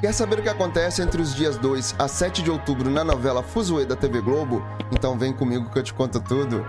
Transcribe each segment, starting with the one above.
Quer saber o que acontece entre os dias 2 a 7 de outubro na novela Fuzue da TV Globo? Então vem comigo que eu te conto tudo.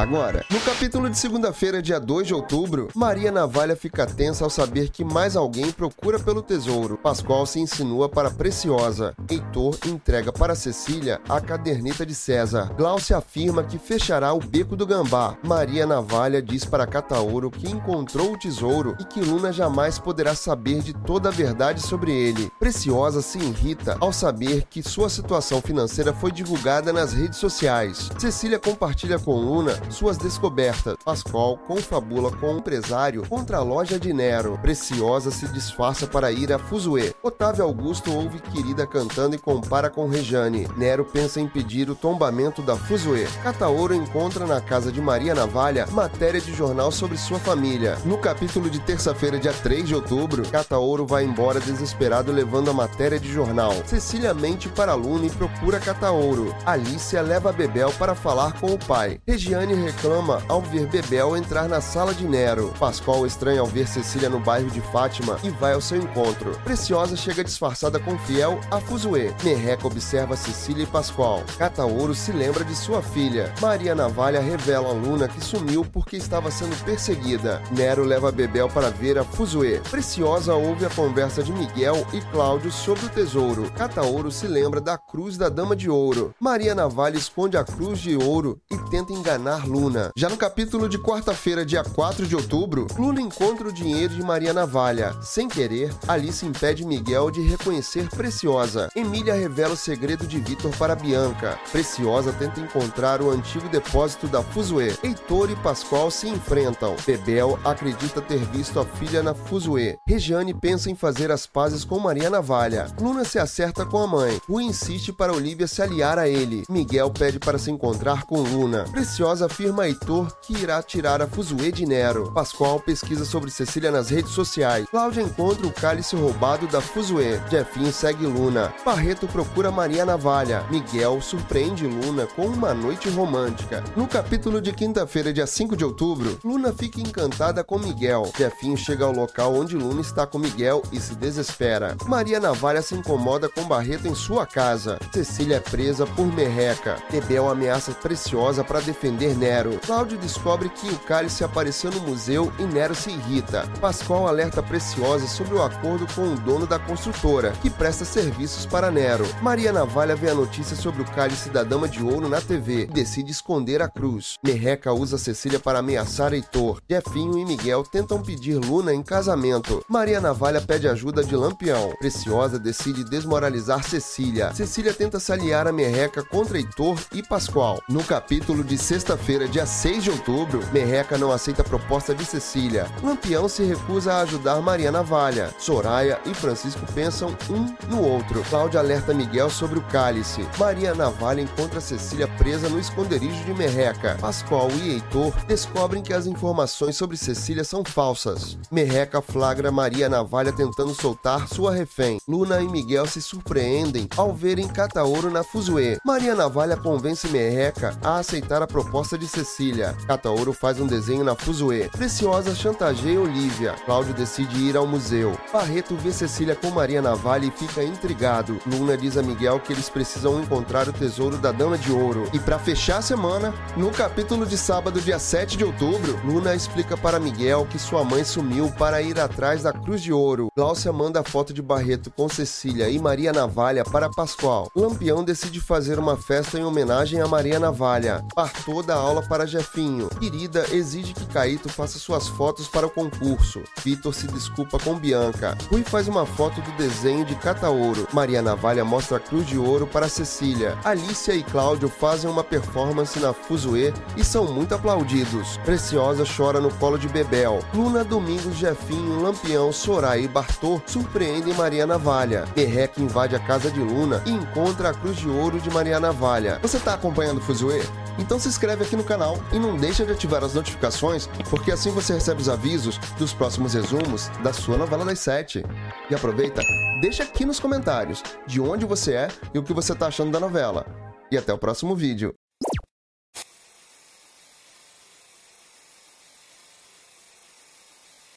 Agora, no capítulo de segunda-feira, dia 2 de outubro, Maria Navalha fica tensa ao saber que mais alguém procura pelo tesouro. Pascoal se insinua para Preciosa. Heitor entrega para Cecília a caderneta de César. Glaucia afirma que fechará o beco do gambá. Maria Navalha diz para Cataoro que encontrou o tesouro e que Luna jamais poderá saber de toda a verdade sobre ele. Preciosa se irrita ao saber que sua situação financeira foi divulgada nas redes sociais. Cecília compartilha com Luna suas descobertas. Pascoal confabula com o um empresário contra a loja de Nero. Preciosa se disfarça para ir a Fuzue. Otávio Augusto ouve Querida cantando e compara com Rejane. Nero pensa em pedir o tombamento da Fuzue. Cataoro encontra na casa de Maria Navalha matéria de jornal sobre sua família. No capítulo de terça-feira, dia 3 de outubro, Cataoro vai embora desesperado levando a matéria de jornal. Cecília mente para Luna e procura Cataoro. Alicia leva Bebel para falar com o pai. Regiane reclama ao ver Bebel entrar na sala de Nero. Pascoal estranha ao ver Cecília no bairro de Fátima e vai ao seu encontro. Preciosa chega disfarçada com Fiel a Fuzue. Merreca observa Cecília e Pascoal. Cataoro se lembra de sua filha. Maria Navalha revela a Luna que sumiu porque estava sendo perseguida. Nero leva Bebel para ver a Fuzue. Preciosa ouve a conversa de Miguel e Cláudio sobre o tesouro. Cataoro se lembra da cruz da Dama de Ouro. Maria Navalha esconde a cruz de ouro e tenta enganar Luna. Já no capítulo de quarta-feira, dia 4 de outubro, Luna encontra o dinheiro de Maria Navalha. Sem querer, Alice impede Miguel de reconhecer Preciosa. Emília revela o segredo de Vitor para Bianca. Preciosa tenta encontrar o antigo depósito da Fuzue. Heitor e Pascoal se enfrentam. Bebel acredita ter visto a filha na Fuzue. Regiane pensa em fazer as pazes com Maria Navalha. Luna se acerta com a mãe. Rui insiste para Olivia se aliar a ele. Miguel pede para se encontrar com Luna. Preciosa afirma Heitor que irá tirar a Fuzue de Nero. Pascoal pesquisa sobre Cecília nas redes sociais. Cláudia encontra o cálice roubado da Fuzue. Jefinho segue Luna. Barreto procura Maria Navalha. Miguel surpreende Luna com uma noite romântica. No capítulo de quinta-feira, dia 5 de outubro, Luna fica encantada com Miguel. Jefinho chega ao local onde Luna está com Miguel e se desespera. Maria Navalha se incomoda com Barreto em sua casa. Cecília é presa por Merreca. Bebel ameaça Preciosa para defender Nero. Cláudio descobre que o cálice apareceu no museu e Nero se irrita. Pascoal alerta Preciosa sobre o acordo com o dono da construtora, que presta serviços para Nero. Maria Navalha vê a notícia sobre o cálice da Dama de Ouro na TV e decide esconder a cruz. Merreca usa Cecília para ameaçar Heitor. Jefinho e Miguel tentam pedir Luna em casamento. Maria Navalha pede ajuda de Lampião. Preciosa decide desmoralizar Cecília. Cecília tenta se aliar a Merreca contra Heitor e Pascoal. No capítulo de sexta-feira, Quinta-feira, dia 6 de outubro, Merreca não aceita a proposta de Cecília. Lampião se recusa a ajudar Maria Navalha. Soraya e Francisco pensam um no outro. Cláudia alerta Miguel sobre o cálice. Maria Navalha encontra Cecília presa no esconderijo de Merreca. Pascoal e Heitor descobrem que as informações sobre Cecília são falsas. Merreca flagra Maria Navalha tentando soltar sua refém. Luna e Miguel se surpreendem ao verem Cataoro na Fuzue. Maria Navalha convence Merreca a aceitar a proposta de Cecília. Cataoro faz um desenho na Fuzue. Preciosa chantageia Olivia. Cláudio decide ir ao museu. Barreto vê Cecília com Maria Navalha e fica intrigado. Luna diz a Miguel que eles precisam encontrar o tesouro da Dama de Ouro. E para fechar a semana, no capítulo de sábado, dia 7 de outubro, Luna explica para Miguel que sua mãe sumiu para ir atrás da Cruz de Ouro. Glaucia manda a foto de Barreto com Cecília e Maria Navalha para Pascoal. Lampião decide fazer uma festa em homenagem a Maria Navalha. Partou da aula para Jefinho. Querida exige que Caíto faça suas fotos para o concurso. Vitor se desculpa com Bianca. Rui faz uma foto do desenho de Cataouro. Maria Navalha mostra a cruz de ouro para Cecília. Alicia e Cláudio fazem uma performance na Fuzue e são muito aplaudidos. Preciosa chora no colo de Bebel. Luna, Domingos, Jefinho, Lampião, Soraya e Bartô surpreendem Maria Navalha. Merreca invade a casa de Luna e encontra a cruz de ouro de Maria Navalha. Você está acompanhando Fuzue? Então se inscreve aqui no canal e não deixa de ativar as notificações, porque assim você recebe os avisos dos próximos resumos da sua novela das sete. E aproveita, deixa aqui nos comentários de onde você é e o que você está achando da novela. E até o próximo vídeo.